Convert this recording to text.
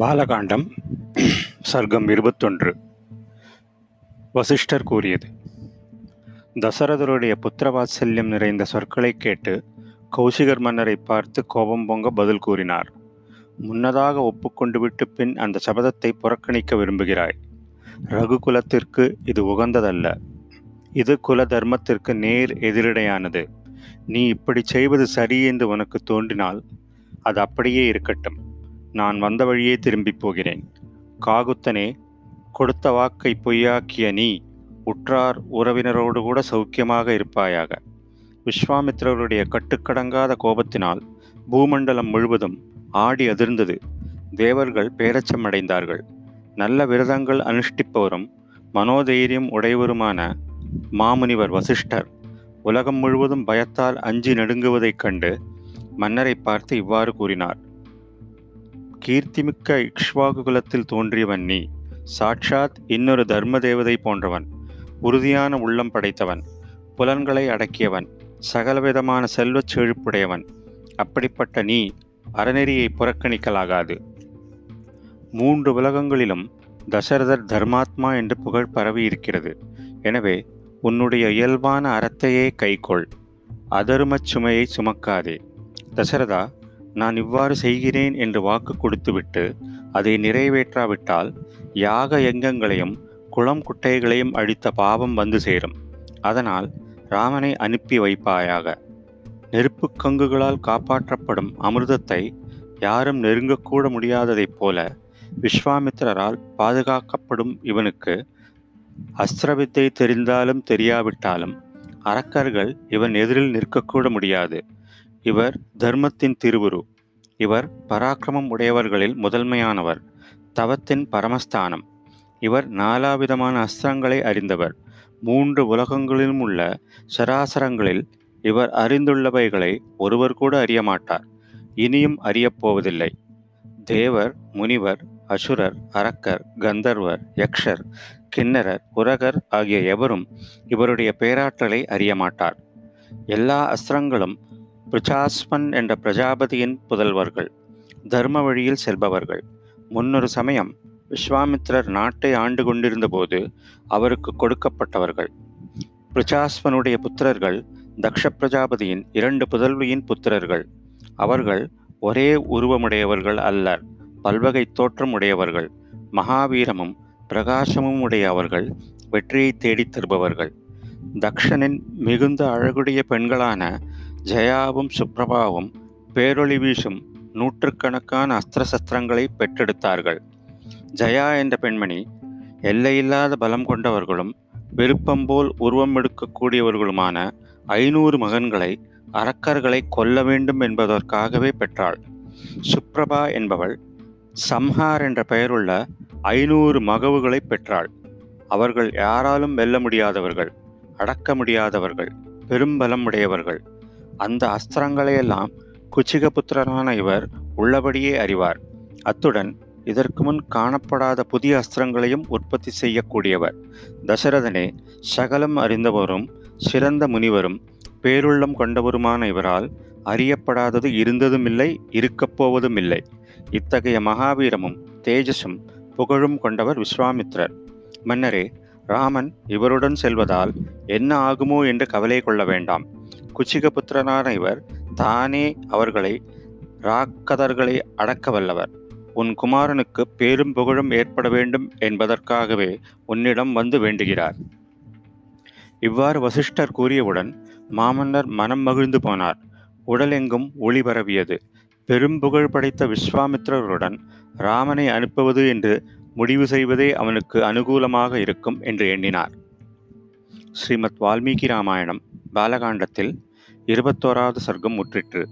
பாலகாண்டம் சர்க்கம் இருபத்தொன்று. வசிஷ்டர் கூறியது தசரதருடைய புத்திரவாத்சல்யம் நிறைந்த சொற்களைக் கேட்டு கௌசிகர் மன்னரை பார்த்து கோபம் பொங்க பதில் கூறினார். முன்னதாக ஒப்புக்கொண்டு விட்டு பின் அந்த சபதத்தை புறக்கணிக்க விரும்புகிறாய். ரகுகுலத்திற்கு இது உகந்ததல்ல. இது குல தர்மத்திற்கு நேர் எதிரிடையானது. நீ இப்படி செய்வது சரி என்று உனக்கு தோன்றினால் அது அப்படியே இருக்கட்டும். நான் வந்த வழியே திரும்பிப் போகிறேன். காகுத்தனே கொடுத்த வாக்கை பொய்யாக்கிய நீ உற்றார் உறவினரோடு கூட சௌக்கியமாக இருப்பாயாக. விஸ்வாமித்திரருடைய கட்டுக்கடங்காத கோபத்தினால் பூமண்டலம் முழுவதும் ஆடி அதிர்ந்தது. தேவர்கள் பேரச்சமடைந்தார்கள். நல்ல விரதங்கள் அனுஷ்டிப்பவரும் மனோதைரியம் உடையவருமான மாமுனிவர் வசிஷ்டர் உலகம் முழுவதும் பயத்தால் அஞ்சி நடுங்குவதைக் கண்டு மன்னரை பார்த்து இவ்வாறு கூறினார். கீர்த்திமிக்க இக்ஷ்வாகு குலத்தில் தோன்றியவன் நீ. சாட்சாத் இன்னொரு தர்ம தேவதை போன்றவன். உறுதியான உள்ளம் படைத்தவன். புலன்களை அடக்கியவன். சகலவிதமான செல்வச் செழிப்புடையவன். அப்படிப்பட்ட நீ அறநெறியை புறக்கணிக்கலாகாது. மூன்று உலகங்களிலும் தசரதர் தர்மாத்மா என்று புகழ் பரவி இருக்கிறது. எனவே உன்னுடைய இயல்பான அறத்தையே கைக்கொள். அதருமச் சுமையை சுமக்காதே. தசரதா நான் இவ்வாறு செய்கிறேன் என்று வாக்கு கொடுத்துவிட்டு அதை நிறைவேற்றாவிட்டால் யாக யங்கங்களையும் குளம் குட்டைகளையும் அழித்த பாவம் வந்து சேரும். அதனால் ராமனை அனுப்பி வைப்பாயாக. நெருப்புக் கங்குகளால் காப்பாற்றப்படும் அமிர்தத்தை யாரும் நெருங்கக்கூட முடியாததைப் போல விஸ்வாமித்திரரால் பாதுகாக்கப்படும் இவனுக்கு அஸ்திரவித்தை தெரிந்தாலும் தெரியாவிட்டாலும் அரக்கர்கள் இவன் எதிரில் நிற்கக்கூட முடியாது. இவர் தர்மத்தின் திருவுரு. இவர் பராக்கிரமம் உடையவர்களில் முதன்மையானவர். தவத்தின் பரமஸ்தானம். இவர் நாலாவிதமான அஸ்திரங்களை அறிந்தவர். மூன்று உலகங்களிலும் உள்ள சராசரங்களில் இவர் அறிந்துள்ளவைகளை ஒருவர் கூட அறிய மாட்டார் இனியும் அறியப்போவதில்லை. தேவர் முனிவர் அசுரர் அரக்கர் கந்தர்வர் யக்ஷர் கிண்ணரர் உரகர் ஆகிய எவரும் இவருடைய பேராற்றலை அறிய மாட்டார் எல்லா அஸ்திரங்களும் பிரிச்சாஸ்மன் என்ற பிரஜாபதியின் புதல்வர்கள் தர்ம வழியில் செல்பவர்கள். முன்னொரு சமயம் விஸ்வாமித்திரர் நாட்டை ஆண்டு கொண்டிருந்தபோது அவருக்கு கொடுக்கப்பட்டவர்கள். பிரிச்சாஸ்மனுடைய புத்திரர்கள் தக்ஷ பிரஜாபதியின் இரண்டு புதல்வியின் புத்திரர்கள். அவர்கள் ஒரே உருவமுடையவர்கள் அல்லர் பல்வகை தோற்றம் உடையவர்கள் மகாவீரமும் பிரகாசமும் உடைய அவர்கள் வெற்றியை தேடித் தருபவர்கள். தக்ஷனின் மிகுந்த அழகுடைய பெண்களான ஜெயாவும் சுப்ரபாவும் பேரொளி வீசும் நூற்றுக்கணக்கான அஸ்திர சஸ்திரங்களை பெற்றெடுத்தார்கள். ஜயா என்ற பெண்மணி எல்லையில்லாத பலம் கொண்டவர்களும் விருப்பம் போல் உருவம் எடுக்கக்கூடியவர்களுமான ஐநூறு மகன்களை அரக்கர்களை கொல்ல வேண்டும் என்பதற்காகவே பெற்றாள். சுப்ரபா என்பவள் சம்ஹார் என்ற பெயருள்ள ஐநூறு மகவுகளை பெற்றாள். அவர்கள் யாராலும் வெல்ல முடியாதவர்கள் அடக்க முடியாதவர்கள் பெரும்பலம் உடையவர்கள் அந்த அஸ்திரங்களையெல்லாம் குச்சிகபுத்திரனான இவர் உள்ளபடியே அறிவார். அத்துடன் இதற்கு முன் காணப்படாத புதிய அஸ்திரங்களையும் உற்பத்தி செய்யக்கூடியவர். தசரதனே சகலம் அறிந்தவரும் சிறந்த முனிவரும் பேருள்ளம் கொண்டவருமான இவரால் அறியப்படாதது இருந்ததுமில்லை இருக்கப் போவதுமில்லை. இத்தகைய மகாவீரமும் தேஜஸும் புகழும் கொண்டவர் விஸ்வாமித்ரர். மன்னரே ராமன் இவருடன் செல்வதால் என்ன ஆகுமோ என்று கவலை கொள்ள வேண்டாம். குச்சிகபுத்திரனான இவர் தானே அவர்களை ராக்கதர்களை அடக்க வல்லவர். உன் குமாரனுக்கு பேரும் புகழும் ஏற்பட வேண்டும் என்பதற்காகவே உன்னிடம் வந்து வேண்டுகிறார். இவ்வாறு வசிஷ்டர் கூறியவுடன் மாமன்னர் மனம் மகிழ்ந்து போனார். உடலெங்கும் ஒளி பரவியது. பெரும் புகழ் படைத்த விஸ்வாமித்திரருடன் ராமனை அனுப்புவது என்று முடிவு செய்வதே அவனுக்கு அனுகூலமாக இருக்கும் என்று எண்ணினார். ஸ்ரீமத் வால்மீகி ராமாயணம் பாலகாண்டத்தில் இருபத்தோராவது சர்க்கம் முற்றிற்று.